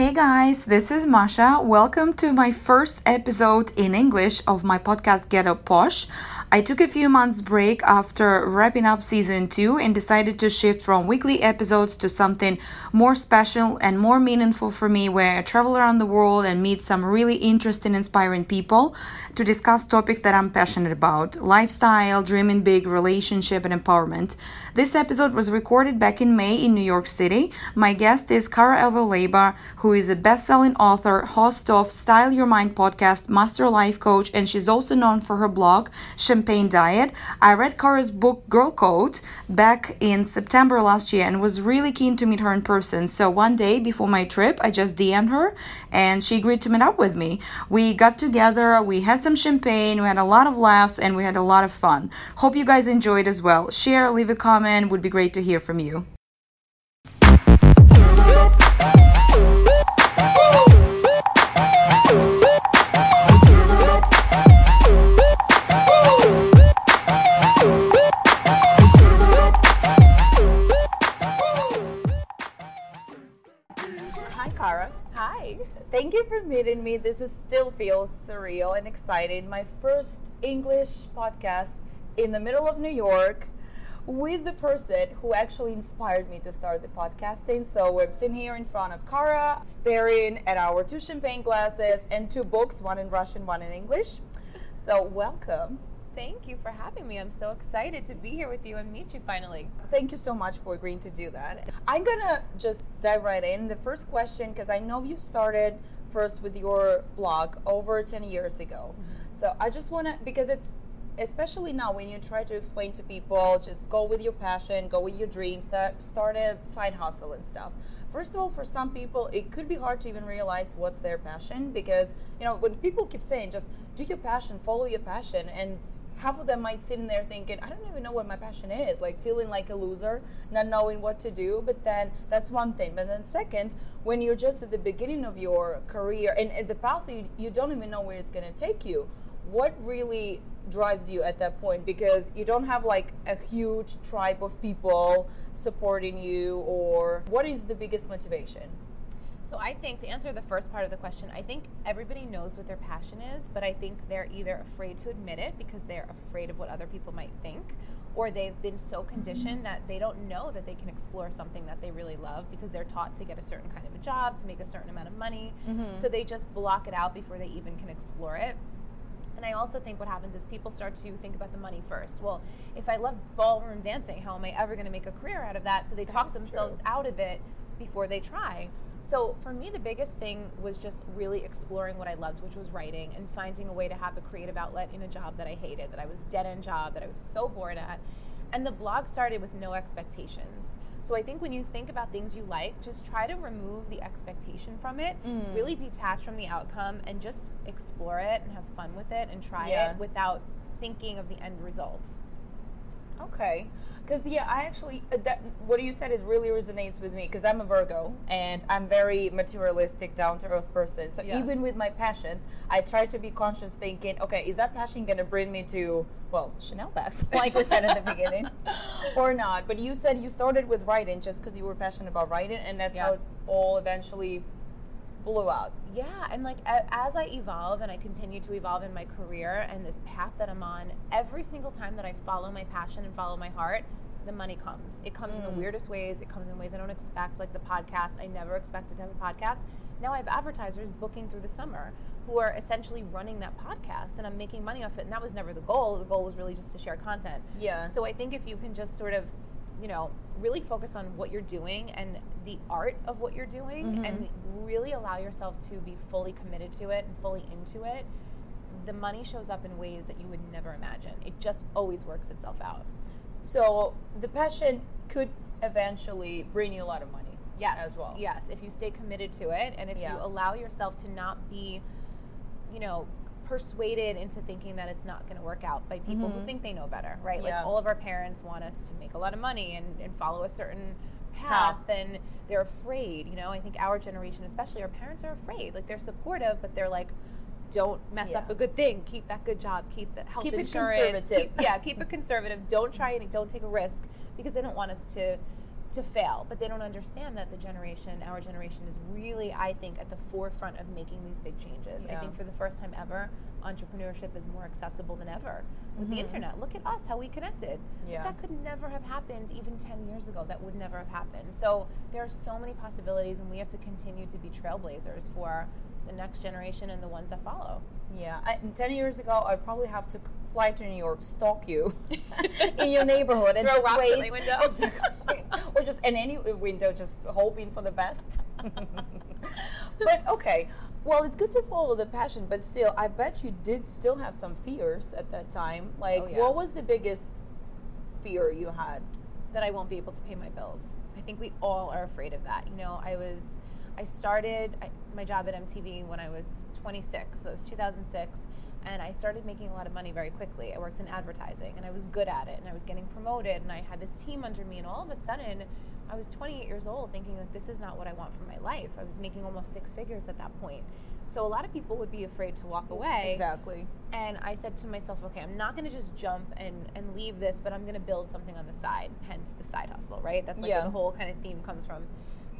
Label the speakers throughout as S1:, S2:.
S1: Hey guys, this is Masha. Welcome to my first episode in English of my podcast Get Up Posh. I took a few months break after wrapping up season 2 and decided to shift from weekly episodes to something more special and more meaningful for me where I travel around the world and meet some really interesting inspiring people to discuss topics that I'm passionate about: lifestyle, dreaming big, relationship and empowerment. This episode was recorded back in May in New York City. My guest is Cara Alwill who is a best-selling author, host of Style Your Mind podcast, master life coach, and she's also known for her blog Champagne Diet. I read Cara's book Girl Code back in September last year and was really keen to meet her in person. So one day before my trip, I just DM'd her and she agreed to meet up with me. We got together, we had some champagne, we had a lot of laughs, and we had a lot of fun. Hope you guys enjoyed as well. Share, leave a comment, would be great to hear from you. Thank you for meeting me. This is still feels surreal and exciting. My first English podcast in the middle of New York with the person who actually inspired me to start the podcasting. So we're sitting here in front of Cara, staring at our two champagne glasses and two books, one in Russian, one in English. So welcome.
S2: Thank you for having me. I'm so excited to be here with you and meet you finally.
S1: Thank you so much for agreeing to do that. I'm gonna just dive right in. The first question, because I know you started first with your blog over 10 years ago. Mm-hmm. So I just wanna, because it's especially now when you try to explain to people, just go with your passion, go with your dreams, start, a side hustle and stuff. First of all, for some people, it could be hard to even realize what's their passion because, you know, when people keep saying just do your passion, follow your passion, and half of them might sit in there thinking, I don't even know what my passion is, like feeling like a loser, not knowing what to do. But then that's one thing. But then, second, when you're just at the beginning of your career and at the path you, you don't even know where it's going to take you, what really drives you at that point because you don't have like a huge tribe of people supporting you or what is the biggest motivation
S2: so I think to answer the first part of the question, I think everybody knows what their passion is, but I think they're either afraid to admit it because they're afraid of what other people might think, or they've been so conditioned that they don't know that they can explore something that they really love because they're taught to get a certain kind of a job, to make a certain amount of money. Mm-hmm. So they just block it out before they even can explore it. And I also think what happens is people start to think about the money first. Well, if I love ballroom dancing, how am I ever going to make a career out of that? So they talk themselves true. out of it before they try. So for me, the biggest thing was just really exploring what I loved, which was writing, and finding a way to have a creative outlet in a job that I hated, that I was dead end job, that I was so bored at. And the blog started with no expectations. So I think when you think about things you like, just try to remove the expectation from it, mm. really detach from the outcome, and just explore it and have fun with it and try yeah. it without thinking of the end results.
S1: Okay, because yeah, I actually uh, that what you said is really resonates with me because I'm a Virgo and I'm very materialistic, down to earth person. So yeah. even with my passions, I try to be conscious, thinking, okay, is that passion gonna bring me to well Chanel bags, like we said in the beginning, or not? But you said you started with writing just because you were passionate about writing, and that's yeah. how it's all eventually blew up.
S2: Yeah, and like as I evolve and I continue to evolve in my career and this path that I'm on, every single time that I follow my passion and follow my heart, the money comes. It comes mm. in the mm. weirdest ways. It comes in ways I don't expect, like the podcast. I never expected to have a podcast. Now I have advertisers booking through the summer who are essentially running that podcast and I'm making money off it. And that was never the goal. The goal was really just to share content.
S1: Yeah.
S2: So I think if you can just sort of you know, really focus on what you're doing and the art of what you're doing mm-hmm. and really allow yourself to be fully committed to it and fully into it, the money shows up in ways that you would never imagine. It just always works itself out.
S1: So the passion could eventually bring you a lot of money.
S2: Yes.
S1: As well.
S2: Yes. If you stay committed to it and if yeah. you allow yourself to not be, you know, persuaded into thinking that it's not going to work out by people mm-hmm. who think they know better, right? Yeah. Like all of our parents want us to make a lot of money and, and follow a certain path, path, and they're afraid, you know? I think our generation, especially our parents, are afraid. Like they're supportive, but they're like, don't mess yeah. up a good thing. Keep that good job. Keep that health
S1: keep
S2: insurance.
S1: It conservative.
S2: Keep, yeah, keep it conservative. Don't try and don't take a risk because they don't want us to to fail, but they don't understand that the generation, our generation, is really, I think, at the forefront of making these big changes. I think for the first time ever, entrepreneurship is more accessible than ever with the
S1: Mhm.
S2: internet. Look at us, how we connected.
S1: Yeah.
S2: That could never have happened even 10 years ago. That would never have happened. So there are so many possibilities, and we have to continue to be trailblazers for the next generation and the ones that follow.
S1: Yeah, I, ten years ago, I'd probably have to fly to New York, stalk you in your neighborhood, and
S2: Throw
S1: just wait. Exactly. Or just in any window, just hoping for the best. but okay, well, it's good to follow the passion, but still, I bet you did still have some fears at that time. Like,
S2: Oh, yeah.
S1: what was the biggest fear you had?
S2: that I won't be able to pay my bills. I think we all are afraid of that. You know, I was, I started I, my job at MTV when I was 26, so it was 2006, and I started making a lot of money very quickly. I worked in advertising, and I was good at it, and I was getting promoted, and I had this team under me, and all of a sudden, I was 28 years old, thinking like this is not what I want for my life. I was making almost six figures at that point. So a lot of people would be afraid to walk away.
S1: Exactly.
S2: And I said to myself, okay, I'm not going to just jump and, and leave this, but I'm going to build something on the side, hence the side hustle, right? That's like
S1: Yeah.
S2: the whole kind of theme comes from.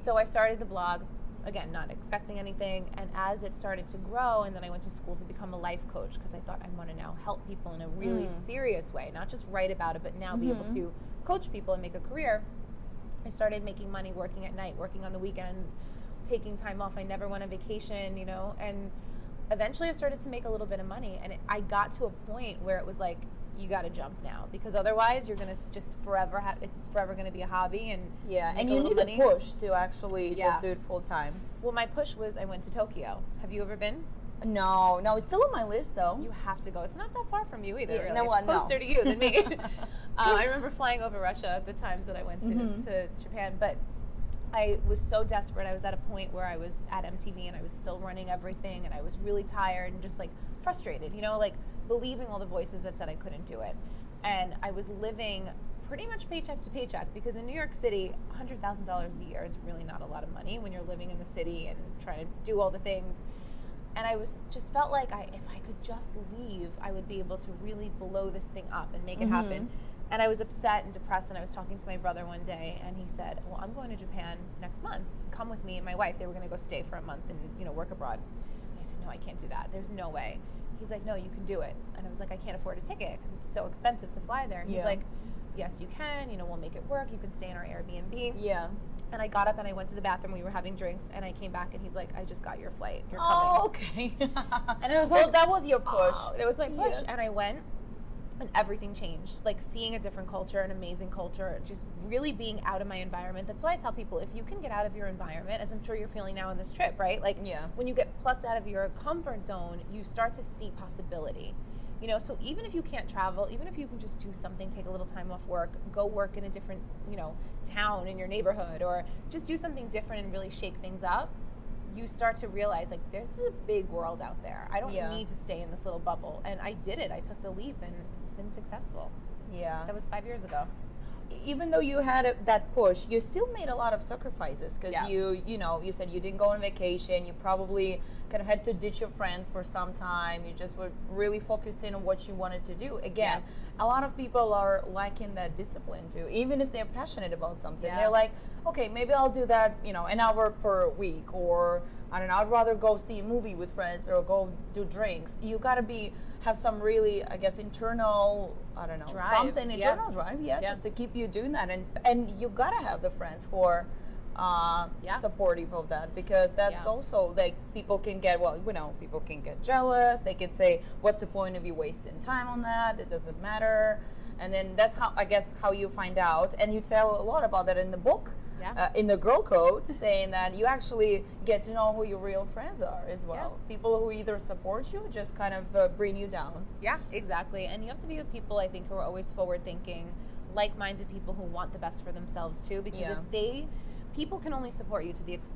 S2: So I started the blog, again, not expecting anything. And as it started to grow, and then I went to school to become a life coach because I thought I want to now help people in a really
S1: Mm.
S2: serious way, not just write about it, but now be able
S1: Mhm.
S2: to coach people and make a career. I started making money working at night, working on the weekends, taking time off. I never went on vacation, you know, and eventually I started to make a little bit of money. And it, I got to a point where it was like, you got to jump now because otherwise you're going to just forever have it's forever going to be a hobby and
S1: Yeah, and you need
S2: money.
S1: a push to actually
S2: Yeah.
S1: just do it full time.
S2: Well, my push was I went to Tokyo. Have you ever been?
S1: No, no, it's still on my list though.
S2: You have to go. It's not that far from you either.
S1: Yeah,
S2: really.
S1: no, I know.
S2: closer to you than me. uh, I remember flying over Russia the times that I went to,
S1: Mhm.
S2: to Japan, but I was so desperate. I was at a point where I was at MTV and I was still running everything, and I was really tired and just like frustrated. You know, like believing all the voices that said I couldn't do it, and I was living pretty much paycheck to paycheck because in New York City, hundred thousand dollars a year is really not a lot of money when you're living in the city and trying to do all the things and I was just felt like I if I could just leave, I would be able to really blow this thing up and make it mm-hmm. happen. And I was upset and depressed, and I was talking to my brother one day, and he said, "Well, I'm going to Japan next month. Come with me and my wife. They were going to go stay for a month and you know work abroad." And I said, "No, I can't do that. There's no way." He's like, "No, you can do it." And I was like, "I can't afford a ticket because it's so expensive to fly there." And
S1: Yeah.
S2: he's like, "Yes, you can. You know, we'll make it work. You can stay in our Airbnb."
S1: Yeah.
S2: And I got up and I went to the bathroom. We were having drinks, and I came back, and he's like, "I just got your flight. You're coming."
S1: Oh, okay.
S2: And it was
S1: well,
S2: like,
S1: that was your push.
S2: Oh, it was my push,
S1: Yeah.
S2: and I went, and everything changed. Like seeing a different culture, an amazing culture, just really being out of my environment. That's why I tell people if you can get out of your environment, as I'm sure you're feeling now on this trip, right? Like
S1: Yeah.
S2: when you get plucked out of your comfort zone, you start to see possibility. You know, so even if you can't travel, even if you can just do something, take a little time off work, go work in a different, you know, town in your neighborhood, or just do something different and really shake things up, you start to realize like there's a big world out there. I don't
S1: Yeah.
S2: need to stay in this little bubble. And I did it. I took the leap and it's been successful.
S1: Yeah.
S2: That was five years ago.
S1: Even though you had a, that push, you still made a lot of sacrifices because
S2: Yeah.
S1: you, you know, you said you didn't go on vacation. You probably kind of had to ditch your friends for some time. You just were really focusing on what you wanted to do. Again, a lot of people are lacking that discipline too. Even if they're passionate about something,
S2: Yeah.
S1: they're like, okay, maybe I'll do that, you know, an hour per week, or I don't know, I'd rather go see a movie with friends or go do drinks. You gotta be have some really, I guess, internal, I don't know,
S2: Drive,
S1: something
S2: yeah.
S1: internal drive, yeah,
S2: Yeah.
S1: just to keep you doing that, and and you gotta have the friends who are. Uh,
S2: Yeah.
S1: supportive of that because that's
S2: Yeah.
S1: also like people can get well you know people can get jealous they can say what's the point of you wasting time on that it doesn't matter and then that's how i guess how you find out and you tell a lot about that in the book
S2: Yeah.
S1: uh, in the girl code saying that you actually get to know who your real friends are as well people who either support you or just kind of uh, bring you down
S2: Yeah, exactly. And you have to be with people I think who are always forward thinking, like minded people who want the best for themselves too. Because
S1: Yeah.
S2: if they people can only support you to the ex-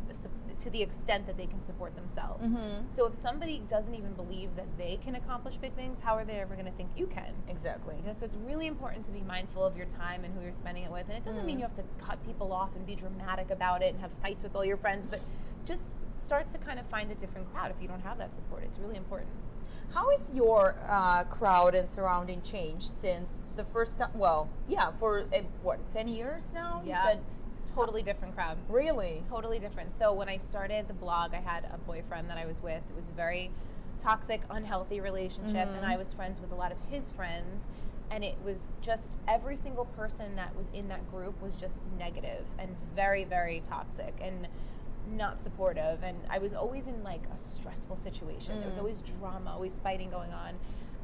S2: to the extent that they can support themselves.
S1: Mhm.
S2: So if somebody doesn't even believe that they can accomplish big things, how are they ever going to think you can?
S1: exactly
S2: You know, so it's really important to be mindful of your time and who you're spending it with. And it doesn't
S1: Mm.
S2: mean you have to cut people off and be dramatic about it and have fights with all your friends, but just start to kind of find a different crowd if you don't have that support. It's really important.
S1: How is your uh, crowd and surrounding changed since the first time? Well, yeah, for uh, what ten years now? You
S2: Yeah.
S1: said
S2: Totally different crowd.
S1: Really?
S2: Totally different. So when I started the blog, I had a boyfriend that I was with. It was a very toxic, unhealthy relationship, and I mm-hmm. was friends with a lot of his friends. And it was just every single person that was in that group was just negative and very, very toxic and not supportive. And I was always in like a stressful situation. There was mm. always drama, always fighting going on.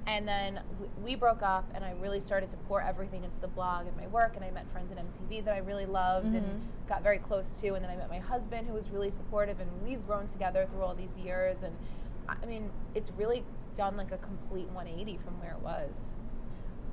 S2: And then we broke up, and I really started to pour everything into the blog and my work. And I met friends at MTV that I really loved and mm-hmm. got very close to. And then I met my husband, who was really supportive, and we've grown together through all these years. And I mean, it's really done like a complete 180 from where it was.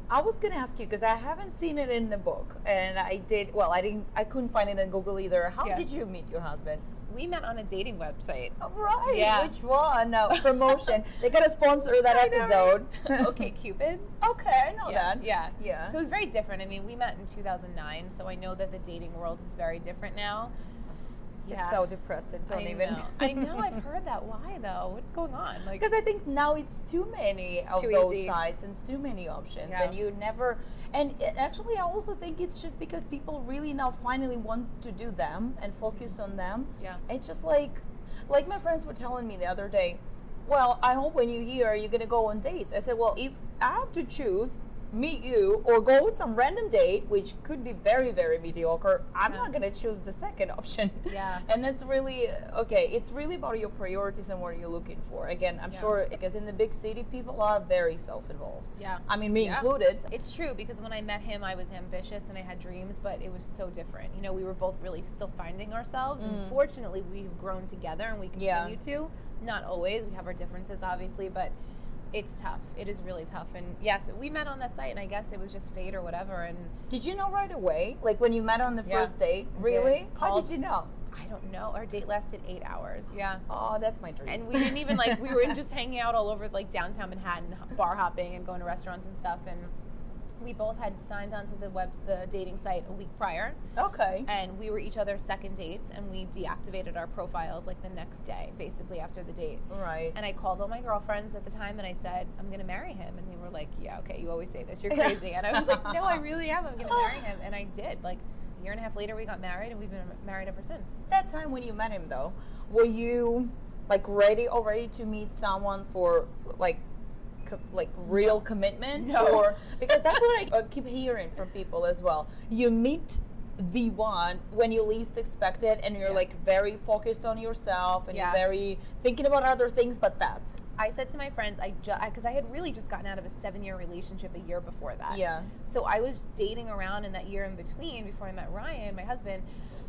S1: I was gonna ask you because I haven't seen it in the book, and I did. Well, I didn't. I couldn't find it in Google either. How
S2: Yeah.
S1: did you meet your husband?
S2: We met on a dating website.
S1: Oh, right.
S2: Yeah.
S1: Which one? No promotion. they gotta sponsor that episode.
S2: okay, Cupid.
S1: okay, I know
S2: Yeah,
S1: that.
S2: yeah,
S1: Yeah.
S2: So it was very different. I mean, we met in 2009, so I know that the dating world is very different now. Yeah.
S1: It's so depressing. Don't
S2: I
S1: even.
S2: Know. I know. I've heard that. Why though? What's going on? Like,
S1: Because I think now it's too many of
S2: too
S1: those
S2: easy.
S1: sites and it's too many options,
S2: Yeah.
S1: and you never. And it, actually, I also think it's just because people really now finally want to do them and focus on them.
S2: Yeah.
S1: It's just like, like my friends were telling me the other day. Well, I hope when you hear you're gonna go on dates. I said, well, if I have to choose meet you or go with some random date, which could be very, very mediocre, I'm
S2: Yeah.
S1: not gonna choose the second option.
S2: Yeah.
S1: And that's really okay. It's really about your priorities and what you're looking for. Again, I'm
S2: Yeah.
S1: sure because in the big city, people are very self-involved.
S2: Yeah.
S1: I mean, me
S2: Yeah.
S1: included.
S2: It's true because when I met him, I was ambitious and I had dreams, but it was so different. You know, we were both really still finding ourselves, and fortunately, we've grown together and we
S1: Mm.
S2: Continue to. Not always, we have our differences, obviously, but it's tough. It is really tough. And yes, we met on that site, and I guess it was just fate or whatever. And
S1: Did you know right away, like when you met on the
S2: Yeah,
S1: first date? Really?
S2: did.
S1: How
S2: Called-
S1: did you know?
S2: I don't know. Our date lasted eight hours. Yeah.
S1: Oh, that's my dream.
S2: And we didn't even like we were just hanging out all over like downtown Manhattan, bar hopping and going to restaurants and stuff. And we both had signed onto the web the dating site a week prior,
S1: okay.
S2: and we were each other's second dates, and we deactivated our profiles like the next day, basically after the date.
S1: Right.
S2: And I called all my girlfriends at the time, and I said, "I'm gonna marry him," and they were like, "Yeah, okay, you always say this. You're crazy." and I was like, "No, I really am. I'm gonna marry him," and I did. Like a year and a half later, we got married, and we've been married ever since.
S1: that time when you met him, though, were you like ready already to meet someone for, for like? Co- Like real commitment,
S2: No.
S1: or because that's what I uh, keep hearing from people as well. You meet the one when you least expect it, and you're
S2: Yeah.
S1: like very focused on yourself, and
S2: Yeah.
S1: you're very thinking about other things, but that.
S2: I said to my friends, I just because I had really just gotten out of a seven-year relationship a year before that.
S1: Yeah.
S2: So I was dating around in that year in between before I met Ryan, my husband,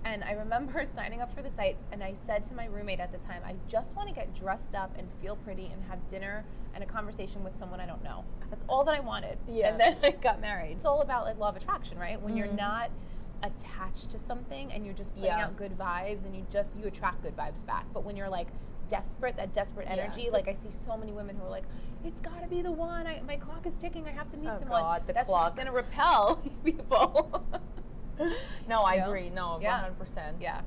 S2: and I remember signing up for the site, and I said to my roommate at the time, I just want to get dressed up and feel pretty and have dinner and a conversation with someone I don't know. That's all that I wanted.
S1: Yeah.
S2: And then I got married. It's all about like law of attraction, right? When you're
S1: Mhm.
S2: not attached to something and you're just putting
S1: Yeah.
S2: out good vibes and you just you attract good vibes back. But when you're like desperate, that desperate
S1: Yeah.
S2: energy, like I see so many women who are like, "It's got to be the one. I, my clock is ticking. I have to meet
S1: Oh,
S2: someone."
S1: God, the
S2: That's
S1: clock.
S2: just gonna repel people.
S1: No, I
S2: You know?
S1: agree. No,
S2: Yeah.
S1: hundred percent.
S2: yeah.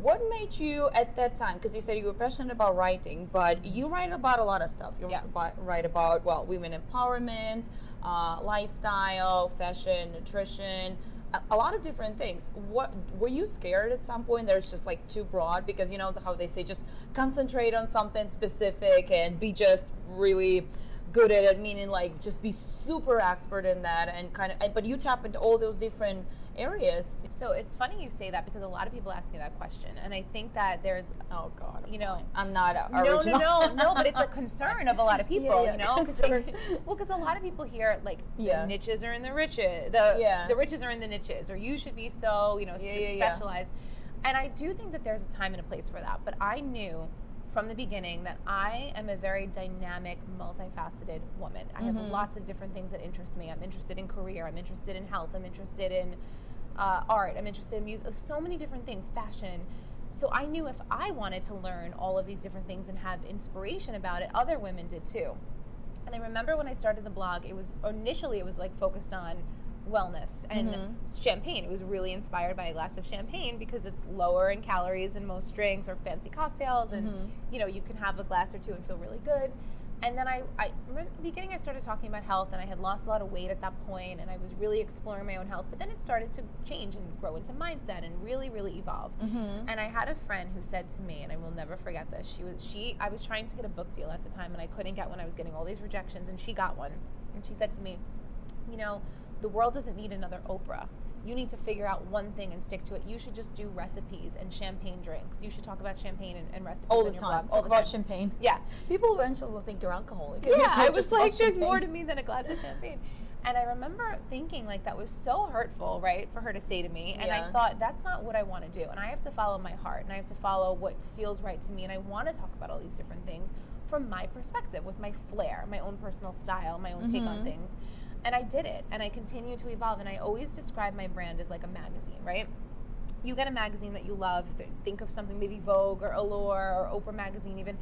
S1: What made you at that time? Because you said you were passionate about writing, but you write about a lot of stuff. You
S2: Yeah.
S1: write about well, women empowerment, uh, lifestyle, fashion, nutrition, a, lot of different things. What were you scared at some point? There's just like too broad because you know how they say just concentrate on something specific and be just really good at it, meaning like just be super expert in that and kind of. But you tap into all those different areas.
S2: So it's funny you say that because a lot of people ask me that question, and I think that there's
S1: Oh God, I'm
S2: You know-
S1: fine. I'm not uh,
S2: no,
S1: original.
S2: no, no, no, but it's a concern of a lot of people,
S1: yeah,
S2: you know. 'cause they- well, because a lot of people hear like
S1: Yeah.
S2: the niches are in the riches, the
S1: Yeah.
S2: the riches are in the niches, or you should be so you know
S1: Yeah,
S2: spe-
S1: yeah, yeah.
S2: specialized. And I do think that there's a time and a place for that. But I knew from the beginning that I am a very dynamic, multifaceted woman. I have
S1: Mhm.
S2: lots of different things that interest me. I'm interested in career. I'm interested in health. I'm interested in uh, art. I'm interested in music. So many different things, fashion. So I knew if I wanted to learn all of these different things and have inspiration about it, other women did too. And I remember when I started the blog, it was initially it was like focused on wellness and
S1: Mhm.
S2: champagne. It was really inspired by a glass of champagne because it's lower in calories than most drinks or fancy cocktails, and
S1: Mhm.
S2: you know you can have a glass or two and feel really good. And then I, I remember the beginning I started talking about health and I had lost a lot of weight at that point and I was really exploring my own health. But then it started to change and grow into mindset and really, really evolve.
S1: Mm-hmm.
S2: And I had a friend who said to me, and I will never forget this. She was she I was trying to get a book deal at the time and I couldn't get one. I was getting all these rejections and she got one. And she said to me, you know, the world doesn't need another Oprah. You need to figure out one thing and stick to it. You should just do recipes and champagne drinks. You should talk about champagne and, and recipes
S1: all the time.
S2: blog
S1: Talk
S2: all the
S1: about
S2: time.
S1: champagne.
S2: Yeah,
S1: People eventually will think you're alcoholic.
S2: yeah,
S1: talk
S2: I was like, there's more to me than a glass of champagne. And I remember thinking like that was so hurtful, right, for her to say to me. And
S1: Yeah.
S2: I thought that's not what I want to do. And I have to follow my heart and I have to follow what feels right to me. And I want to talk about all these different things from my perspective, with my flair, my own personal style, my own take on
S1: Mhm.
S2: things. And I did it. And I continue to evolve. And I always describe my brand as like a magazine, right? you get a magazine that you love, think of something maybe Vogue or Allure or Oprah magazine even.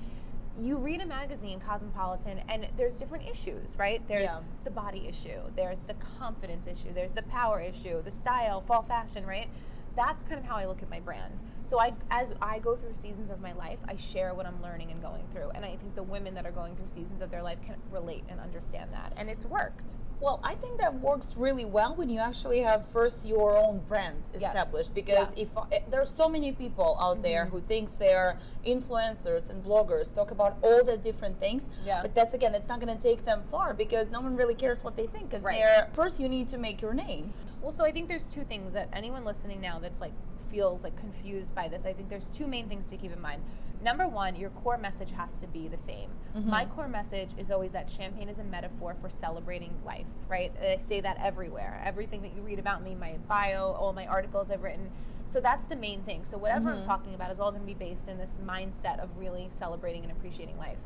S2: You read a magazine, Cosmopolitan, and there's different issues, right? There's
S1: Yeah.
S2: the body issue, there's the confidence issue, there's the power issue, the style, fall fashion, right? That's kind of how I look at my brand. So I as I go through seasons of my life, I share what I'm learning and going through. And I think the women that are going through seasons of their life can relate and understand that. And it's worked.
S1: Well, I think that works really well when you actually have first your own brand established Yes. Because
S2: Yeah.
S1: if eh, there's so many people out there
S2: Mhm.
S1: who thinks they're influencers and bloggers, talk about all the different things.
S2: Yeah.
S1: But that's again, it's not going to take them far because no one really cares what they think. Because
S2: Right.
S1: they're first, you need to make your name.
S2: Well, so I think there's two things that anyone listening now that's like feels like confused by this. I think there's two main things to keep in mind. Number one, your core message has to be the same. Mm-hmm. My core message is always that champagne is a metaphor for celebrating life, right? And I say that everywhere. Everything that you read about me, my bio, all my articles I've written. So that's the main thing. So whatever I'm mm-hmm. talking about is all going to be based in this mindset of really celebrating and appreciating life.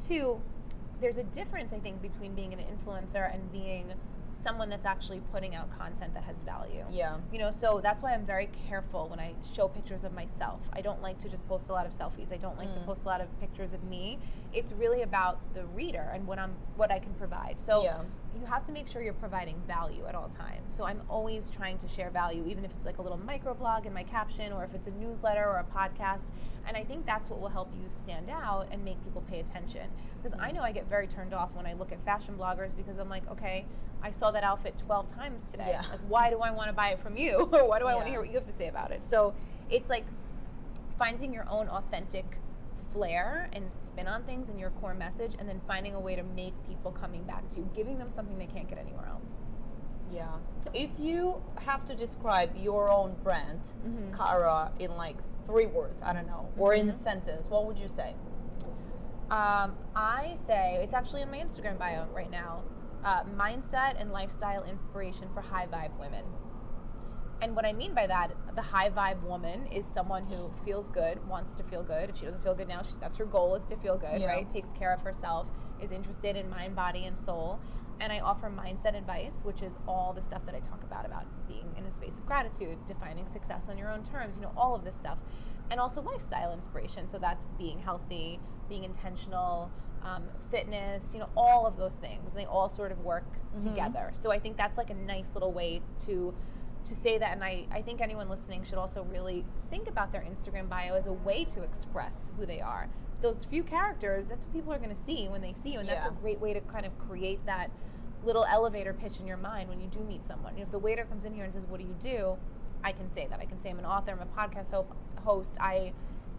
S2: Two, there's a difference I think between being an influencer and being someone that's actually putting out content that has value.
S1: Yeah.
S2: You know, so that's why I'm very careful when I show pictures of myself. I don't like to just post a lot of selfies. I don't like to
S1: Mm.
S2: post a lot of pictures of me. It's really about the reader and what I'm what I can provide. So
S1: Yeah.
S2: You have to make sure you're providing value at all times. So I'm always trying to share value, even if it's like a little microblog in my caption or if it's a newsletter or a podcast. And I think that's what will help you stand out and make people pay attention. Because I mm-hmm. know I get very turned off when I look at fashion bloggers because I'm like, okay, I saw that outfit 12 times today.
S1: Yeah.
S2: Like, why do I want to buy it from you? or why do I want to hear what you have to say about it? So it's like finding your own authentic flair and spin on things and your core message and then finding a way to make people coming back to you giving them something they can't get anywhere else
S1: Yeah. If you have to describe your own brand,
S2: Mhm.
S1: Cara, in like three words, I don't know, or in a
S2: Mhm.
S1: sentence, what would you say?
S2: um, i say it's actually in my instagram bio right now uh, mindset and lifestyle inspiration for high vibe women and what i mean by that, the high vibe woman is someone who feels good wants to feel good. If she doesn't feel good now she, that's her goal is to feel good
S1: Yeah.
S2: right? Takes care of herself is interested in mind body and soul. And i offer mindset advice which is all the stuff that i talk about about being in a space of gratitude defining success on your own terms you know all of this stuff. And also lifestyle inspiration. So that's being healthy being intentional um, fitness you know all of those things. And they all sort of work together. So i think that's like a nice little way to to say that and I, I think anyone listening should also really think about their instagram bio as a way to express who they are. Those few characters that's what people are going to see when they see you and that's a great way to kind of create that little elevator pitch in your mind when you do meet someone. If the waiter comes in here and says what do you do? I can say that. I can say i'm an author i'm a podcast ho- host. I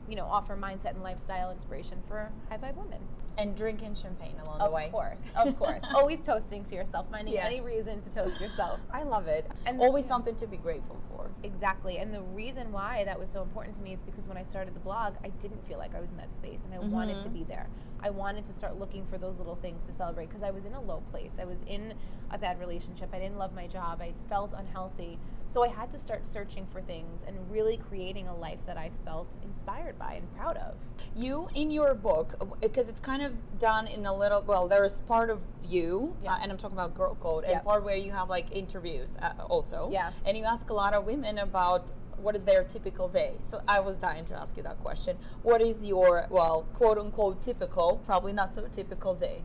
S2: you know offer mindset and lifestyle inspiration for high vibe women
S1: And drinking champagne along
S2: of
S1: the way.
S2: Of course of course always toasting to yourself finding any reason to toast yourself
S1: I love it.
S2: And-
S1: always something to be grateful for.
S2: Exactly. And the reason why that was so important to me is because when I started the blog, I didn't feel like I was in that space and I mm-hmm. wanted to be there. I wanted to start looking for those little things to celebrate because I was in a low place. I was in a bad relationship. I didn't love my job. I felt unhealthy. So I had to start searching for things and really creating a life that I felt inspired by and proud of.
S1: You, in your book, because it's kind of done in a little, well, there is part of you,
S2: Yeah.
S1: uh, and I'm talking about Girl Code, and
S2: Yeah.
S1: part where you have like interviews uh, also.
S2: Yeah.
S1: And you ask a lot of women about what is their typical day. So I was dying to ask you that question. What is your, well, quote unquote, typical, probably not so typical day?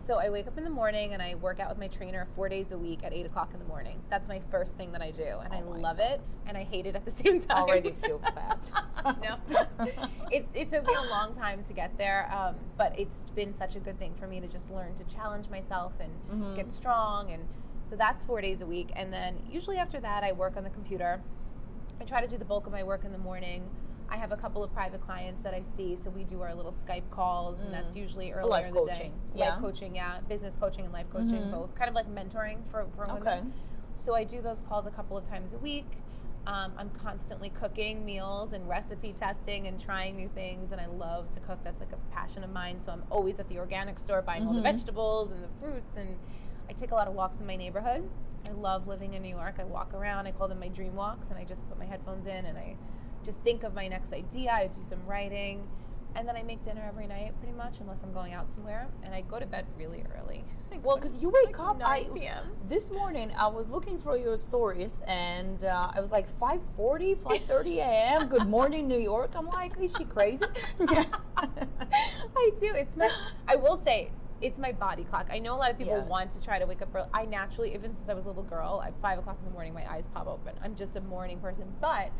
S2: So I wake up in the morning and I work out with my trainer four days a week at eight o'clock in the morning. That's my first thing that I do, and I
S1: Oh my
S2: love it and I hate it at the same time.
S1: Already feel fat.
S2: no, it's it took me a long time to get there, um, but it's been such a good thing for me to just learn to challenge myself and
S1: Mm-hmm.
S2: get strong, and so that's four days a week. And then usually after that, I work on the computer. I try to do the bulk of my work in the morning. I have a couple of private clients that I see, so we do our little Skype calls, and that's usually earlier
S1: Mm. Life
S2: in the
S1: coaching,
S2: day.
S1: yeah.
S2: Life coaching, yeah, business coaching and life coaching,
S1: Mhm.
S2: both kind of like mentoring for, for women.
S1: Okay.
S2: So I do those calls a couple of times a week. Um, I'm constantly cooking meals and recipe testing and trying new things, and I love to cook. That's like a passion of mine. So I'm always at the organic store buying all the
S1: Mhm.
S2: vegetables and the fruits, and I take a lot of walks in my neighborhood. I love living in New York. I walk around. I call them my dream walks, and I just put my headphones in and I just think of my next idea. I do some writing, and then I make dinner every night, pretty much, unless I'm going out somewhere. And I go to bed really early. I
S1: Well, because you wake
S2: like,
S1: up,
S2: 9
S1: I
S2: p.m.
S1: this morning I was looking for your stories, and uh, I was like 5:40, 5:30 a.m. Good morning, New York. I'm like, is she crazy?
S2: I do. It's my. I will say it's my body clock. I know a lot of people
S1: Yeah.
S2: want to try to wake up early. I naturally, even since I was a little girl, at five o'clock in the morning, my eyes pop open. I'm just a morning person, but.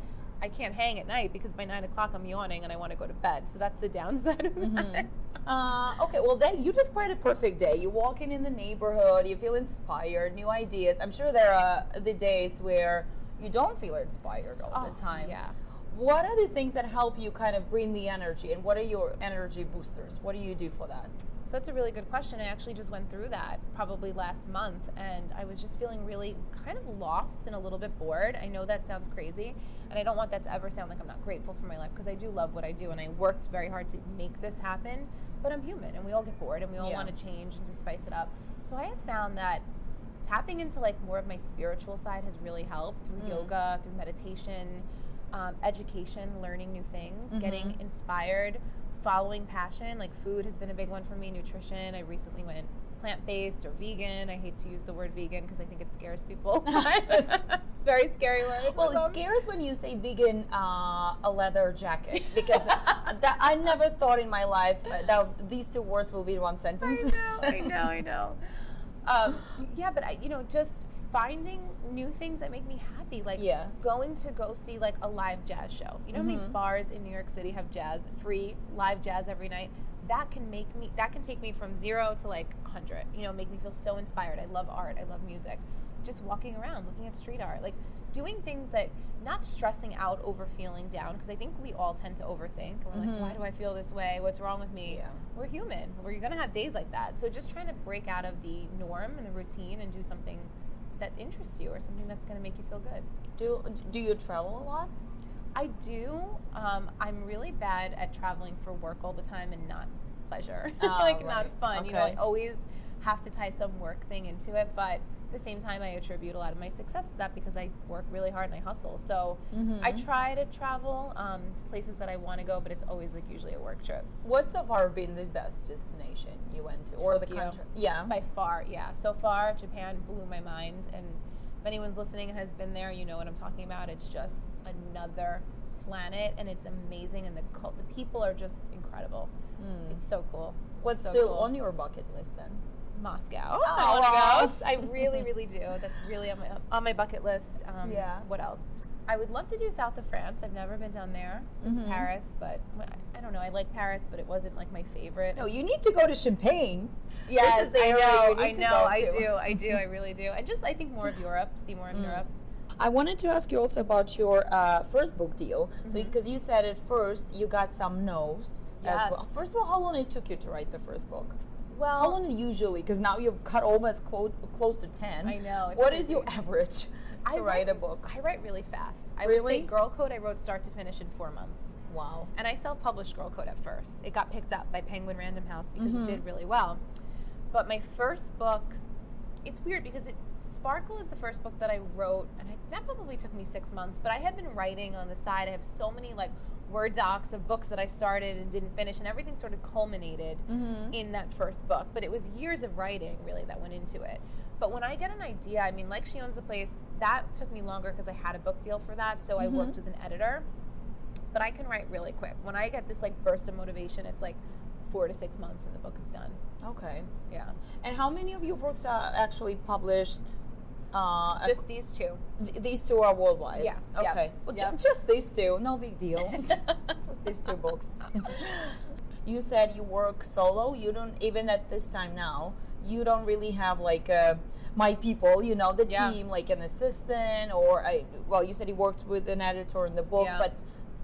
S2: I can't hang at night because by nine o'clock I'm yawning and I want to go to bed. So that's the downside of that.
S1: Uh, okay, well then you just described a perfect day. You walking in the neighborhood, you feel inspired, new ideas. I'm sure there are the days where you don't feel inspired all
S2: Oh,
S1: the time.
S2: yeah.
S1: What are the things that help you kind of bring the energy, and what are your energy boosters? What do you do for that?
S2: So that's a really good question. I actually just went through that probably last month, and I was just feeling really kind of lost and a little bit bored. I know that sounds crazy, and I don't want that to ever sound like I'm not grateful for my life because I do love what I do, and I worked very hard to make this happen. But I'm human, and we all get bored, and we all
S1: Yeah.
S2: want to change and to spice it up. So I have found that tapping into like more of my spiritual side has really helped through
S1: Mm.
S2: yoga, through meditation, um, education, learning new things,
S1: Mm-hmm.
S2: getting inspired, following passion. Like food has been a big one for me. Nutrition. I recently went plant based or vegan. I hate to use the word vegan because I think it scares people. it's very scary word.
S1: Well,
S2: Um,
S1: it scares when you say vegan, uh, a leather jacket, because that, I never thought in my life uh, that these two words will be in one sentence.
S2: I know, I know, I know. Um, yeah, but I, you know, just finding new things that make me happy, like
S1: Yeah.
S2: going to go see like a live jazz show. You know how many
S1: Mhm.
S2: bars in New York City have jazz, free live jazz every night? That can make me, that can take me from zero to like 100. You know, make me feel so inspired. I love art. I love music. Just walking around, looking at street art, like doing things that not stressing out over feeling down because I think we all tend to overthink. And we're
S1: Mhm.
S2: like, why do I feel this way? What's wrong with me?
S1: Yeah.
S2: we're human. We're gonna have days like that. So just trying to break out of the norm and the routine and do something that interests you or something that's gonna make you feel good.
S1: Do do you travel a lot?
S2: I do. Um, I'm really bad at traveling for work all the time and not pleasure,
S1: Oh,
S2: like not
S1: right.
S2: fun. You know, I always have to tie some work thing into it, but the same time, I attribute a lot of my success to that because I work really hard and I hustle. So I
S1: Mhm.
S2: try to travel um, to places that I want to go, but it's always like usually a work trip.
S1: What's so far been the best destination you went to, or the country? Yeah.
S2: By far, yeah. So far, Japan blew my mind. And if anyone's listening and has been there, you know what I'm talking about. It's just another planet, and it's amazing. And the cult, the people are just incredible.
S1: Mm.
S2: It's so cool.
S1: What's
S2: So
S1: still
S2: cool.
S1: on your bucket list then?
S2: Moscow.
S1: Oh,
S2: I want to go. I really, really do. That's really on my on my bucket list. Um,
S1: Yeah.
S2: What else? I would love to do south of France. I've never been down there.
S1: Mhm.
S2: to Paris, but I don't know. I like Paris, but it wasn't like my favorite.
S1: No, you need to go to Champagne.
S2: Yes,
S1: is the
S2: I know. I know. I
S1: to.
S2: do. I do. I really do. And just I think more of Europe. See more of
S1: Mm.
S2: Europe.
S1: I wanted to ask you also about your uh, first book deal. So,
S2: Mhm.
S1: because you said at first you got some no's as well. First of all, how long it took you to write the first book?
S2: Well,
S1: How long usually? Because now you've cut almost quote, close to ten.
S2: I know.
S1: What is your
S2: crazy.
S1: average
S2: I
S1: to write a book?
S2: I write really fast. I
S1: Really?
S2: would say Girl Code I wrote start to finish in four months.
S1: Wow.
S2: And I self-published Girl Code at first. It got picked up by Penguin Random House because
S1: Mhm.
S2: it did really well. But my first book, it's weird because it Sparkle is the first book that I wrote, and I, that probably took me six months. But I had been writing on the side. I have so many like Word docs of books that I started and didn't finish, and everything sort of culminated
S1: Mm-hmm.
S2: in that first book. But it was years of writing really that went into it. But when I get an idea, I mean, like She Owns the Place, that took me longer because I had a book deal for that. So I
S1: Mhm.
S2: worked with an editor. But I can write really quick. When I get this like burst of motivation, it's like four to six months and the book is done.
S1: Okay.
S2: Yeah.
S1: And how many of your books are actually published? Uh,
S2: Just these two.
S1: th- these two are worldwide.
S2: Yeah,
S1: Okay. Well, ju- just these two. No big deal. just these two books. you said you work solo. You don't even at this time now. You don't really have like uh, my people. You know the
S2: Yeah.
S1: team, like an assistant or I. Well, you said you worked with an editor in the book,
S2: Yeah.
S1: but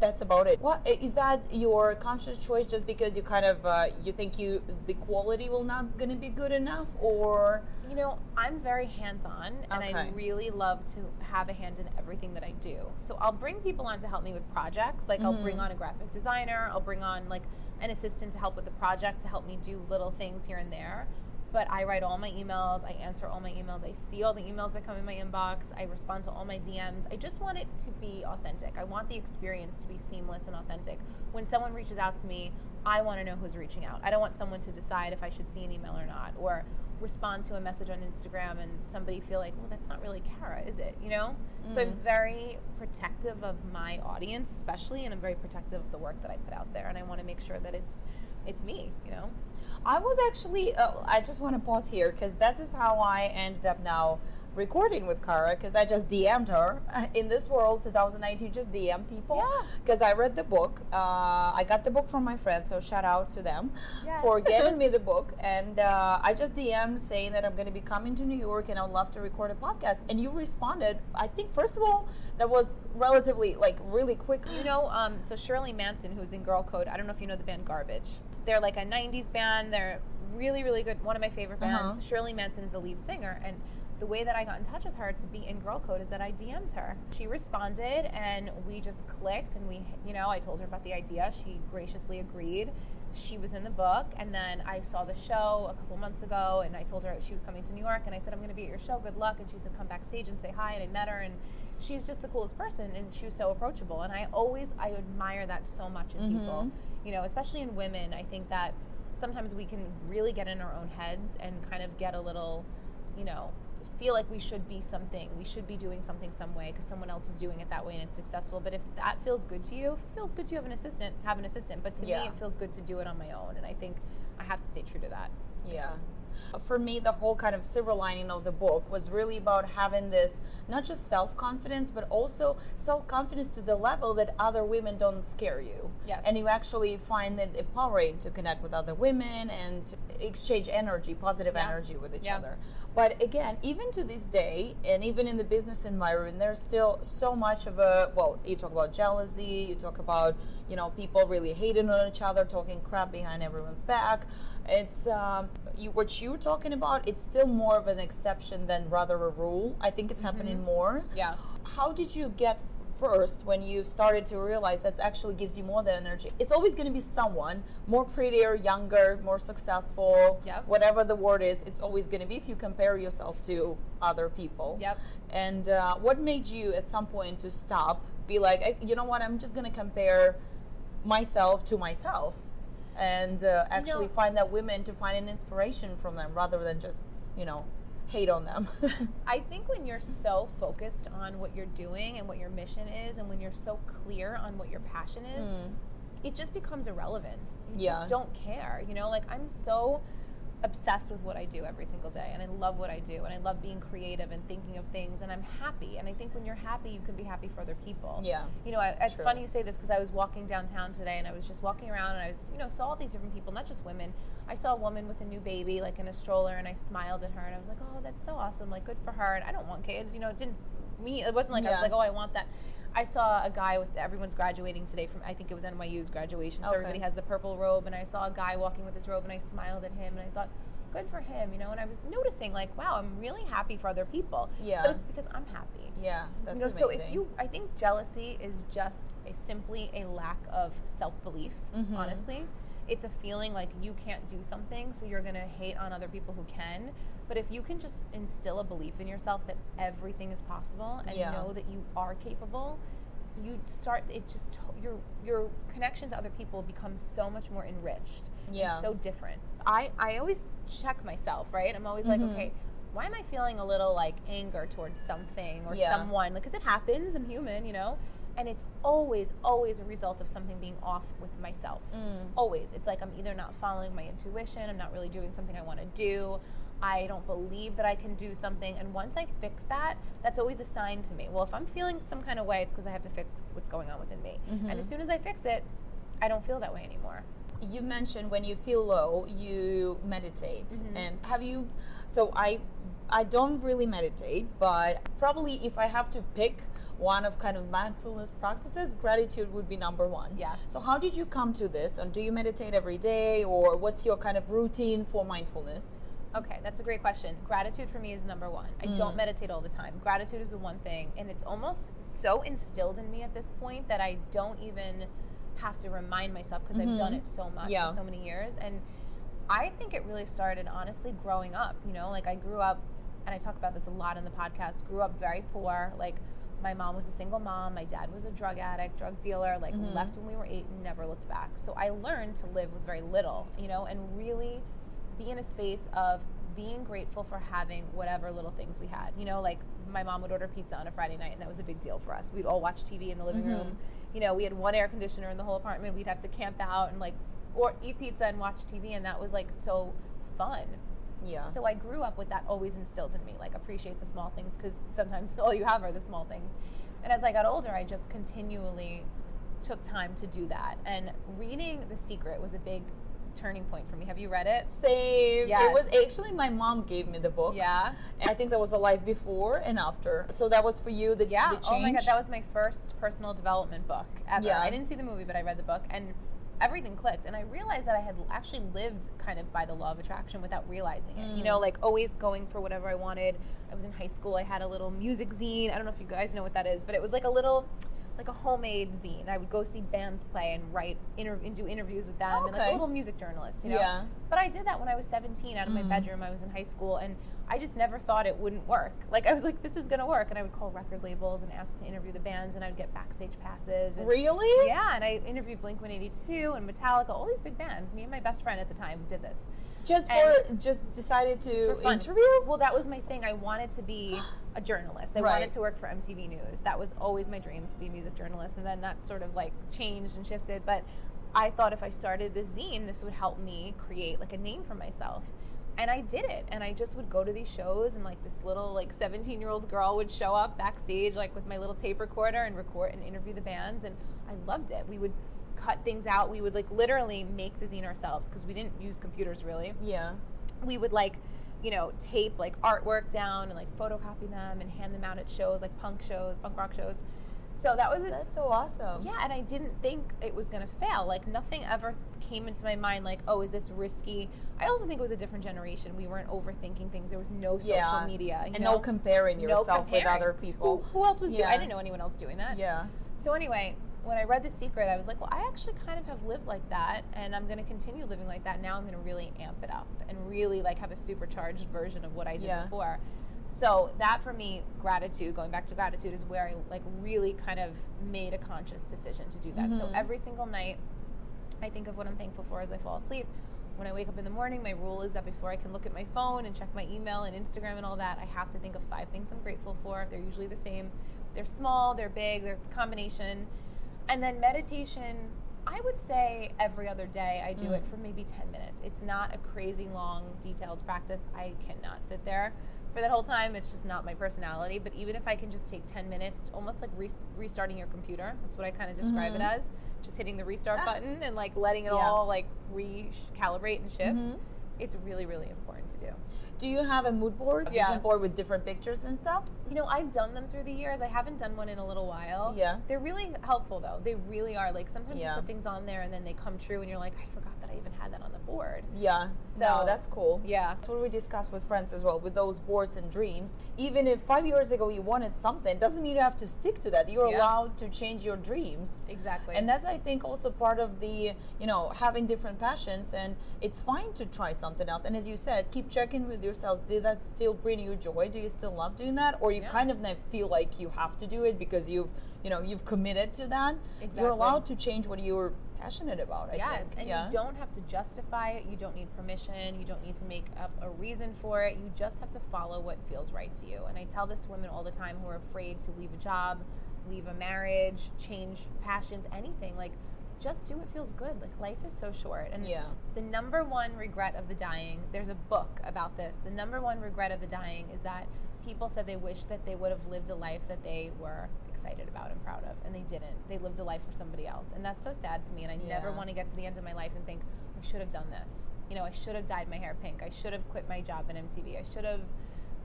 S1: that's about it. What is that your conscious choice? Just because you kind of uh, you think you the quality will not going to be good enough, or
S2: You know, I'm very hands on and I really love to have a hand in everything that I do. So I'll bring people on to help me with projects. Like I'll
S1: Mm-hmm.
S2: bring on a graphic designer, I'll bring on like an assistant to help with the project to help me do little things here and there. But I write all my emails, I answer all my emails, I see all the emails that come in my inbox, I respond to all my DMs. I just want it to be authentic. I want the experience to be seamless and authentic. When someone reaches out to me, I want to know who's reaching out. I don't want someone to decide if I should see an email or not, or respond to a message on Instagram and somebody feel like, well, that's not really Cara, is it? You know? So I'm mm. very protective of my audience, especially, and I'm very protective of the work that I put out there, and I want to make sure that it's it's me. You know?
S1: I was actually, uh, I just want to pause here because this is how I ended up now recording with Cara because I just DM'd her in this world 2019 just DM people
S2: Yeah.
S1: because I read the book uh, I got the book from my friends so shout out to them
S2: Yes.
S1: for giving me the book and uh, I just DM'd saying that I'm going to be coming to New York and I would love to record a podcast and you responded I think first of all that was relatively like really quick
S2: You know, um, so Shirley Manson, who's in Girl Code, I don't know if you know the band Garbage. They're like a 90s band. They're really, really good. One of my favorite bands.
S1: Uh-huh.
S2: Shirley Manson is the lead singer. And the way that I got in touch with her to be in Girl Code is that I DM'd her. She responded and we just clicked. And we, you know, I told her about the idea. She graciously agreed. She was in the book. And then I saw the show a couple months ago and I told her she was coming to New York. And I said, I'm going to be at your show. Good luck. And she said, come backstage and say hi. And I met her. And she's just the coolest person and she was so approachable and i always i admire that so much in people you know especially in women i think that sometimes we can really get in our own heads and kind of get a little you know feel like we should be something we should be doing something some way because someone else is doing it that way and it's successful but if that feels good to you if it feels good to you have an assistant have an assistant but to
S1: Yeah.
S2: me it feels good to do it on my own and i think i have to stay true to that
S1: Yeah. For me, the whole kind of silver lining of the book was really about having this not just self confidence, but also self confidence to the level that other women don't scare you.
S2: Yes.
S1: And you actually find it empowering to connect with other women and to exchange energy, positive
S2: Yeah.
S1: energy with each
S2: Yeah.
S1: other. But again, even to this day, and even in the business environment, there's still so much of a well. You talk about jealousy. You talk about you know people really hating on each other, talking crap behind everyone's back. It's um, you, what you're talking about. It's still more of an exception than rather a rule. I think it's happening more.
S2: yeah
S1: How did you get first when you started to realize that actually gives you more than energy? It's always going to be someone more prettier, younger, more successful,
S2: Yep.
S1: whatever the word is. It's always going to be if you compare yourself to other people.
S2: Yep.
S1: And uh, what made you at some point to stop? Be like, "Eh, you know what? I'm just going to compare myself to myself, and uh, actually find that women to find an inspiration from them rather than just you know hate on them.
S2: I think when you're so focused on what you're doing and what your mission is, and when you're so clear on what your passion is, it just becomes irrelevant. You
S1: Mm. Yeah.
S2: just don't care. You know, like I'm so obsessed with what I do every single day, and I love what I do, and I love being creative and thinking of things, and I'm happy. And I think when you're happy, you can be happy for other people.
S1: Yeah.
S2: You know, I, it's
S1: True.
S2: funny you say this because I was walking downtown today, and I was just walking around, and I was, you know, saw all these different people, not just women. I saw a woman with a new baby, like in a stroller, and I smiled at her, and I was like, oh, that's so awesome, like good for her. And I don't want kids, you know. It didn't me. It wasn't like I was like, oh, I want that. I saw a guy with everyone's graduating today from I think it was NYU's graduation, so
S1: Okay.
S2: everybody has the purple robe, and I saw a guy walking with his robe, and I smiled at him, and I thought, good for him, you know. And I was noticing like, wow, I'm really happy for other people.
S1: Yeah.
S2: but it's because I'm happy.
S1: yeah, that's
S2: You know, so if you, I think jealousy is just a simply a lack of self belief.
S1: Mm-hmm.
S2: Honestly, it's a feeling like you can't do something, so you're gonna hate on other people who can. But if you can just instill a belief in yourself that everything is possible and
S1: Yeah.
S2: know that you are capable, you start. It just your your connection to other people becomes so much more enriched. and
S1: Yeah.
S2: so different. I I always check myself, right? I'm always like,
S1: Mm-hmm.
S2: okay, why am I feeling a little like anger towards something or
S1: Yeah.
S2: someone? Like, because it happens. I'm human, you know. And it's always, always a result of something being off with myself.
S1: Mm.
S2: Always. It's like I'm either not following my intuition, I'm not really doing something I want to do, I don't believe that I can do something. And once I fix that, that's always a sign to me. Well, if I'm feeling some kind of way, it's because I have to fix what's going on within me.
S1: Mm-hmm.
S2: And as soon as I fix it, I don't feel that way anymore.
S1: you mentioned when you feel low you meditate
S2: Mm-hmm.
S1: and have you so i i don't really meditate but probably if i have to pick one of kind of mindfulness practices gratitude would be number one
S2: Yeah.
S1: so how did you come to this and do you meditate every day or what's your kind of routine for mindfulness
S2: Okay, that's a great question. Gratitude for me is number one. I
S1: Mm.
S2: don't meditate all the time. Gratitude is the one thing, and it's almost so instilled in me at this point that I don't even have to remind myself because I've done it so much
S1: Mm-hmm. Yeah.
S2: for so many years. And I think it really started honestly growing up. You know, like I grew up, and I talk about this a lot in the podcast. Grew up very poor. Like my mom was a single mom. My dad was a drug addict, drug dealer. Like
S1: Mm-hmm.
S2: left when we were eight and never looked back. So I learned to live with very little. You know, and really be in a space of being grateful for having whatever little things we had. You know, like my mom would order pizza on a Friday night, and that was a big deal for us. We'd all watch TV in the living room. Mm-hmm. You know, we had one air conditioner in the whole apartment. We'd have to camp out and like or eat pizza and watch TV, and that was like so fun.
S1: yeah
S2: So I grew up with that always instilled in me, like appreciate the small things because sometimes all you have are the small things. And as I got older, I just continually took time to do that. And reading The Secret was a big turning point for me. Have you read it?
S1: same
S2: Yes.
S1: it was actually my mom gave me the book
S2: Yeah.
S1: and i think that was a life before and after so that was for you the,
S2: Yeah.
S1: the change
S2: Oh my god, that was my first personal development book ever.
S1: Yeah.
S2: I didn't see the movie, but I read the book and everything clicked and I realized that I had actually lived kind of by the law of attraction without realizing it. You
S1: Mm.
S2: know, like always going for whatever I wanted. I was in high school, I had a little music zine. I don't know if you guys know what that is, but it was like a little like a homemade zine. I would go see bands play and write inter- and do interviews with them and like
S1: Okay.
S2: a little music journalist, you know.
S1: Yeah.
S2: But I did that when I was 17 out of my
S1: Mm.
S2: bedroom. I was in high school and I just never thought it wouldn't work. Like I was like, this is gonna work, and I would call record labels and ask to interview the bands, and I would get backstage passes. And,
S1: really
S2: Yeah, and I interviewed Blink 182 and Metallica, all these big bands. Me and my best friend at the time did this.
S1: just
S2: And-
S1: for just decided to
S2: Just
S1: interview
S2: Well, that was my thing. I wanted to be a journalist. I
S1: Right.
S2: wanted to work for MTV News. That was always my dream to be a music journalist. And then that sort of like changed and shifted. But I thought if I started this zine, this would help me create like a name for myself. And I did it. And I just would go to these shows and like this little like 17 year old girl would show up backstage like with my little tape recorder and record and interview the bands. And I loved it. We would cut things out. We would like literally make the zine ourselves because we didn't use computers really
S1: yeah
S2: we would like you know tape like artwork down and like photocopy them and hand them out at shows like punk shows punk rock shows. So that was
S1: that's so awesome.
S2: Yeah and i didn't think it was to fail. Like nothing ever came into my mind like oh is this risky? I also think it was a different generation. We weren't overthinking things. There was no social
S1: Yeah.
S2: media you
S1: and
S2: know?
S1: no comparing
S2: No
S1: yourself with other people
S2: who, who else was doing i didn't know anyone else doing that.
S1: Yeah.
S2: So anyway, when I read The Secret, I was like, well, I actually kind of have lived like that, and I'm going to continue living like that. Now I'm going to really amp it up and really like have a supercharged version of what I did
S1: Yeah.
S2: before. So that for me, gratitude, going back to gratitude, is where I like really kind of made a conscious decision to do that. So
S1: Mhm.
S2: every single night, I think of what I'm thankful for as I fall asleep. When I wake up in the morning, my rule is that before I can look at my phone and check my email and Instagram and all that, I have to think of five things I'm grateful for. They're usually the same. They're small, they're big, they're a combination. And then meditation, I would say every other day I do it
S1: Mm.
S2: for maybe 10 minutes. It's not a crazy long, detailed practice. I cannot sit there for that whole time. It's just not my personality. But even if I can just take 10 minutes, it's almost like re- restarting your computer. That's what I kind of describe
S1: Mhm.
S2: it as. Just hitting the restart button and like letting it
S1: Yeah.
S2: all like recalibrate and shift.
S1: Mhm.
S2: It's really, really important to do.
S1: Do you have a mood board
S2: Yeah.
S1: vision board with different pictures and stuff
S2: You know, I've done them through the years. I haven't done one in a little while.
S1: Yeah.
S2: They're really helpful though. They really are. Like sometimes
S1: Yeah.
S2: you put things on there and then they come true and you're like, I forgot that I even had that on the board.
S1: yeah
S2: So-
S1: no, that's cool
S2: Yeah.
S1: That's what we discuss with friends as well, with those boards and dreams. Even if five years ago you wanted something, doesn't mean you have to stick to that. You're
S2: Yeah.
S1: allowed to change your dreams.
S2: Exactly.
S1: And that's, I think, also part of the, you know, having different passions. And it's fine to try something else. And as you said, keep checking with yourselves. Did that still bring you joy? Do you still love doing that? Or you
S2: Yeah.
S1: kind of now feel like you have to do it because you've, you know, you've committed to that.
S2: Exactly.
S1: You're allowed to change what you're passionate about. I
S2: yes,
S1: think.
S2: and
S1: yeah.
S2: you don't have to justify it. You don't need permission. You don't need to make up a reason for it. You just have to follow what feels right to you. And I tell this to women all the time who are afraid to leave a job, leave a marriage, change passions, anything. Like, just do what feels good. Like, life is so short. And
S1: Yeah.
S2: the number one regret of the dying, there's a book about this. The number one regret of the dying is that people said they wish that they would have lived a life that they were excited about and proud of, and they didn't. They lived a life for somebody else. And that's so sad to me. And I never want to get to the end of my life and think, I should have done this. You know, I should have dyed my hair pink. I should have quit my job in MTV. I should have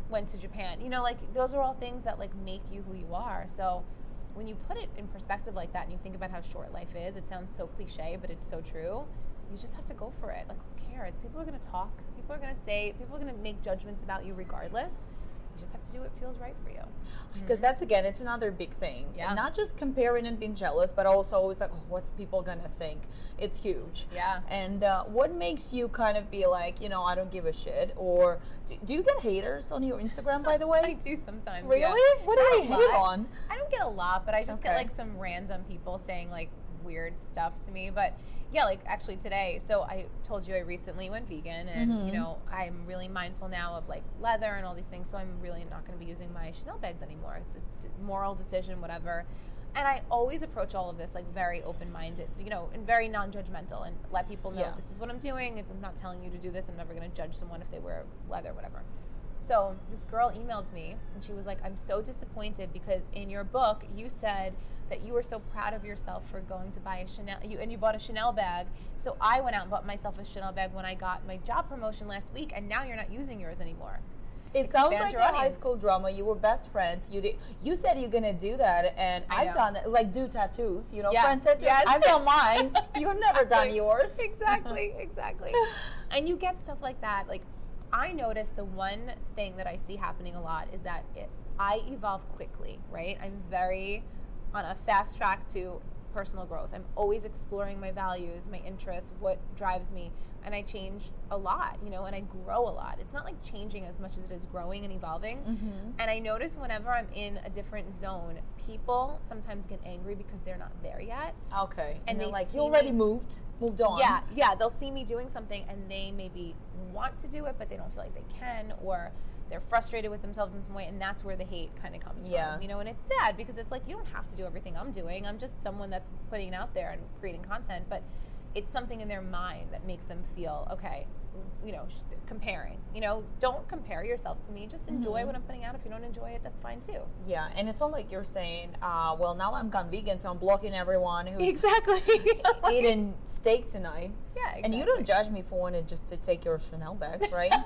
S2: went to Japan. You know, like those are all things that like make you who you are. So when you put it in perspective like that and you think about how short life is, it sounds so cliche, but it's so true. You just have to go for it. Like who cares? People are going to talk. People are going to say, people are going to make judgments about you regardless. You just have to do what feels right for you.
S1: because that's again it's another big thing
S2: Mm-hmm. Yeah.
S1: and not just comparing and being jealous but also always like oh, what's people gonna think it's huge
S2: Yeah.
S1: and uh, what makes you kind of be like you know i don't give a shit or do, do you get haters on your instagram by the way
S2: I do sometimes.
S1: really
S2: yeah.
S1: what do they hate on
S2: I don't get a lot, but I just get like some random people saying like weird stuff to me. But yeah, like actually today, so I told you I recently went vegan, and
S1: Mm-hmm.
S2: you know I'm really mindful now of like leather and all these things. So I'm really not going to be using my Chanel bags anymore. It's a d- moral decision, whatever. And I always approach all of this like very open minded, you know, and very non judgmental, and let people know
S1: Yeah.
S2: this is what I'm doing. It's, I'm not telling you to do this. I'm never going to judge someone if they wear leather, whatever. So this girl emailed me and she was like, I'm so disappointed because in your book you said that you were so proud of yourself for going to buy a Chanel you and you bought a Chanel bag. So I went out and bought myself a Chanel bag when I got my job promotion last week and now you're not using yours anymore.
S1: It sounds like a high school drama. You were best friends. You did. You said you're gonna do that, and
S2: I
S1: I've
S2: know.
S1: done that. Like do tattoos, you know,
S2: Yeah.
S1: friend tattoos.
S2: Yes.
S1: I've done mine. You've never done yours.
S2: Exactly, exactly. and you get stuff like that. Like I notice the one thing that I see happening a lot is that it, I evolve quickly, right? I'm very on a fast track to personal growth. I'm always exploring my values, my interests, what drives me, and I change a lot, you know, and I grow a lot. It's not like changing as much as it is growing and evolving.
S1: Mm-hmm.
S2: And I notice whenever I'm in a different zone, people sometimes get angry because they're not there yet.
S1: Okay. And,
S2: And
S1: they're
S2: they
S1: like, you already
S2: me-
S1: moved, moved on.
S2: Yeah, yeah. They'll see me doing something and they maybe want to do it, but they don't feel like they can, or they're frustrated with themselves in some way, and that's where the hate kind of comes
S1: Yeah.
S2: from. You know, and it's sad because it's like you don't have to do everything I'm doing. I'm just someone that's putting it out there and creating content, but it's something in their mind that makes them feel okay. You know, sh- comparing. You know, don't compare yourself to me. Just enjoy what I'm putting out. If you don't enjoy it, that's fine too.
S1: Yeah, and it's not like you're saying, uh, well, now I'm gone vegan, so I'm blocking everyone who's
S2: Exactly.
S1: eating steak tonight.
S2: Yeah,
S1: And you don't judge me for wanting just to take your Chanel bags, right?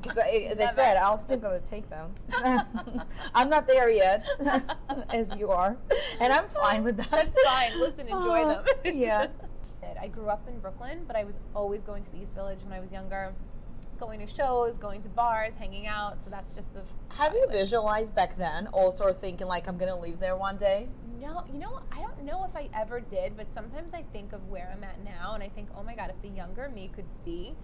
S1: Because as I said, I'll still gonna take them. I'm not there yet, as you are, and I'm fine with that.
S2: That's fine. Listen, enjoy them.
S1: yeah.
S2: I grew up in Brooklyn, but I was always going to the East Village when I was younger, going to shows, going to bars, hanging out. So that's just the.
S1: Have you visualized back then, also thinking like I'm gonna live there one day?
S2: No, you know, I don't know if I ever did, but sometimes I think of where I'm at now, and I think, oh my god, if the younger me could see,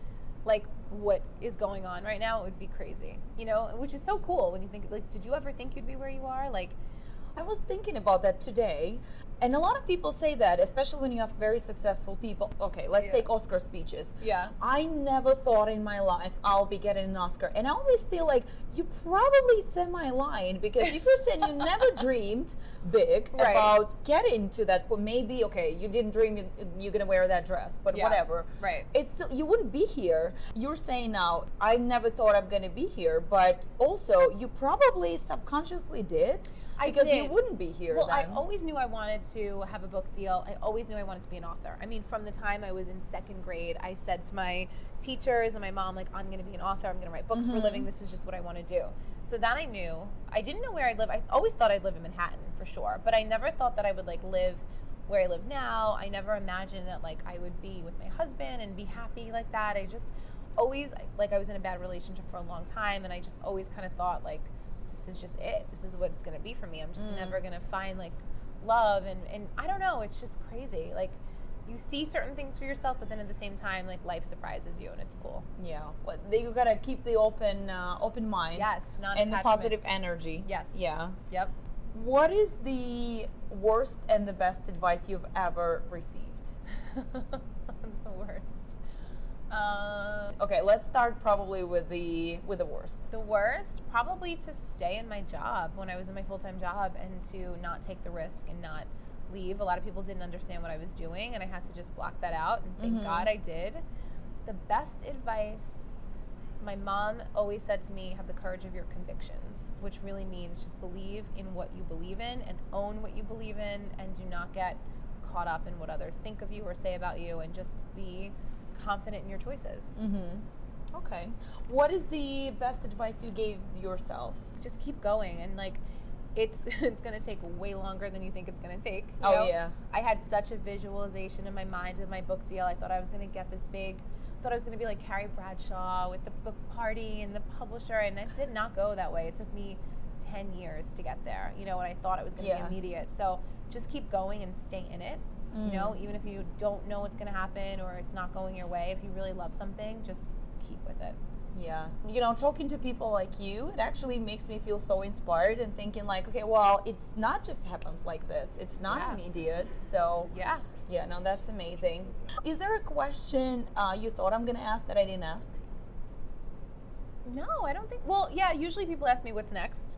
S2: like what is going on right now, it would be crazy. You know, which is so cool when you think like, did you ever think you'd be where you are? Like,
S1: I was thinking about that today, and a lot of people say that, especially when you ask very successful people. Okay, let's
S2: Yeah.
S1: take Oscar speeches.
S2: yeah,
S1: I never thought in my life I'll be getting an Oscar. And I always feel like you probably semi lying because if you're saying you never dreamed big
S2: Right.
S1: about getting to that point, maybe, okay, you didn't dream you- you're going to wear that dress, but
S2: Yeah.
S1: whatever.
S2: right.
S1: It's you wouldn't be here. You're saying now, I never thought I'm going to be here, but also you probably subconsciously did
S2: I
S1: because you wouldn't be here
S2: Well,
S1: then.
S2: I always knew I wanted to have a book deal. I always knew I wanted to be an author. I mean, from the time I was in second grade, I said to my teachers and my mom, like, I'm going to be an author. I'm going to write books for a living. Mm-hmm. This is just what I want to do. So that I knew. I didn't know where I'd live. I always thought I'd live in Manhattan for sure, but I never thought that I would like live where I live now. I never imagined that like I would be with my husband and be happy like that. I just always like I was in a bad relationship for a long time, and I just always kind of thought like this is just it. This is what it's gonna be for me. I'm just never gonna find like love and and I don't know. It's just crazy. Like you see certain things for yourself, but then at the same time, like life surprises you, and it's cool.
S1: yeah, well, you gotta keep the open, uh, open mind.
S2: Yes,
S1: and the positive energy.
S2: Yes.
S1: Yeah.
S2: Yep.
S1: What is the worst and the best advice you've ever received?
S2: Um,
S1: Okay, let's start probably with the with the worst.
S2: The worst, probably to stay in my job when I was in my full time job and to not take the risk and not leave. A lot of people didn't understand what I was doing, and I had to just block that out. And thank God I did. The best advice my mom always said to me have the courage of your convictions, which really means just believe in what you believe in and own what you believe in, and do not get caught up in what others think of you or say about you, and just be confident in your choices.
S1: Mm-hmm. Okay. What is the best advice you gave yourself?
S2: Just keep going, and like it's it's gonna take way longer than you think it's gonna take.
S1: Oh,
S2: know?
S1: yeah.
S2: I had such a visualization in my mind of my book deal. I thought I was gonna get this big. Thought I was gonna be like Carrie Bradshaw with the book party and the publisher, and it did not go that way. It took me ten years to get there. You know, and I thought it was gonna
S1: Yeah.
S2: be immediate. So just keep going and stay in it. You know, even if you don't know what's gonna happen or it's not going your way, if you really love something, just keep with it.
S1: Yeah. You know, talking to people like you, it actually makes me feel so inspired and thinking like, okay, well, it's not just happens like this. It's not
S2: Yeah.
S1: immediate. So
S2: Yeah.
S1: yeah, no, that's amazing. Is there a question uh, you thought I'm gonna ask that I didn't ask?
S2: No, I don't think. Well, yeah. Usually people ask me what's next.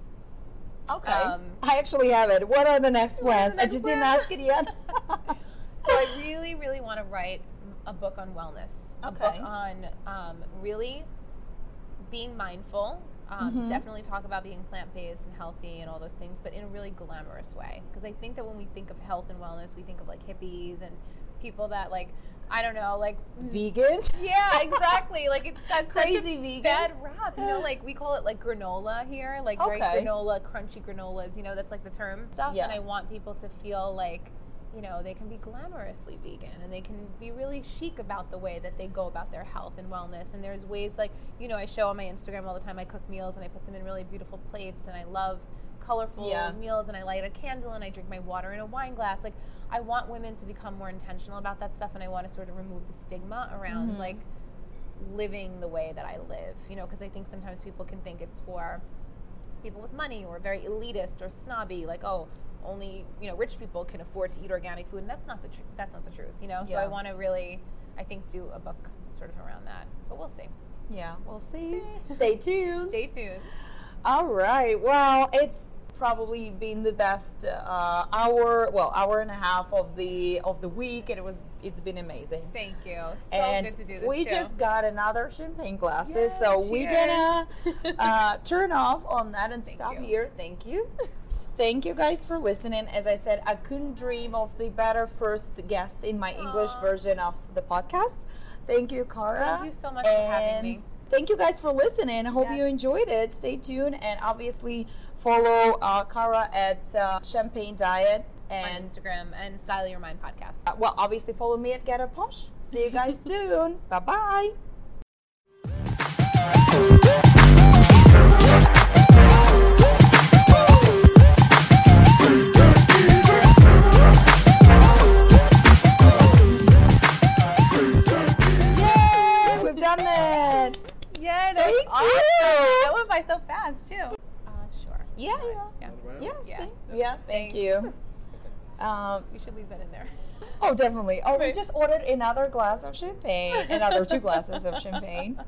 S1: Okay.
S2: Um,
S1: I actually have it. What are the next plans?
S2: the
S1: I
S2: next
S1: just didn't ask it yet.
S2: Really, really want to write a book on wellness. A book on um, really being mindful. Um,
S1: Mhm.
S2: Definitely talk about being plant based and healthy and all those things, but in a really glamorous way. Because I think that when we think of health and wellness, we think of like hippies and people that like I don't know, like
S1: Vegans?
S2: yeah, exactly. Like it's got
S1: Crazy vegans.
S2: bad rap. You know, like we call it like granola here, like very
S1: Okay.
S2: granola, crunchy granolas. You know, that's like the term stuff.
S1: Yeah.
S2: And I want people to feel like, you know, they can be glamorously vegan and they can be really chic about the way that they go about their health and wellness. And there's ways like, you know, I show on my Instagram all the time. I cook meals and I put them in really beautiful plates, and I love colorful
S1: Yeah.
S2: meals and I light a candle and I drink my water in a wine glass. Like I want women to become more intentional about that stuff and I want to sort of remove the stigma around
S1: Mhm.
S2: like living the way that I live, you know, because I think sometimes people can think it's for people with money or very elitist or snobby like oh only you know rich people can afford to eat organic food and that's not the truth that's not the truth you know so
S1: Yeah.
S2: i want to really i think do a book sort of around that but we'll see
S1: Yeah, we'll see. Stay tuned.
S2: stay tuned
S1: All right. Well, it's probably been the best uh, hour, well, hour and a half of the of the week, and it was it's been amazing.
S2: thank you so
S1: and
S2: good to do this
S1: we
S2: too.
S1: just got another champagne glasses,
S2: Yay,
S1: so we're gonna uh, turn off on that and
S2: Thank
S1: stop
S2: you.
S1: here. Thank you. Thank you guys for listening. As I said, I couldn't dream of the better first guest in my English version of the podcast. Thank you, Cara.
S2: Thank you so much for having me.
S1: Thank you guys for listening. I hope you enjoyed it. Stay tuned and obviously follow uh, Cara at uh, Champagne Diet
S2: on
S1: and
S2: instagram and style your mind podcast
S1: uh, well, obviously follow me at Get a Posh. See you guys soon. Bye bye.
S2: Awesome that went by so fast too uh sure
S1: Yeah, yeah.
S2: yeah
S1: Yeah,
S2: Yeah.
S1: yeah thank
S2: Thanks.
S1: you. Um,
S2: we should leave that in there
S1: oh, definitely. Oh, we just ordered another glass of champagne, another two glasses of champagne.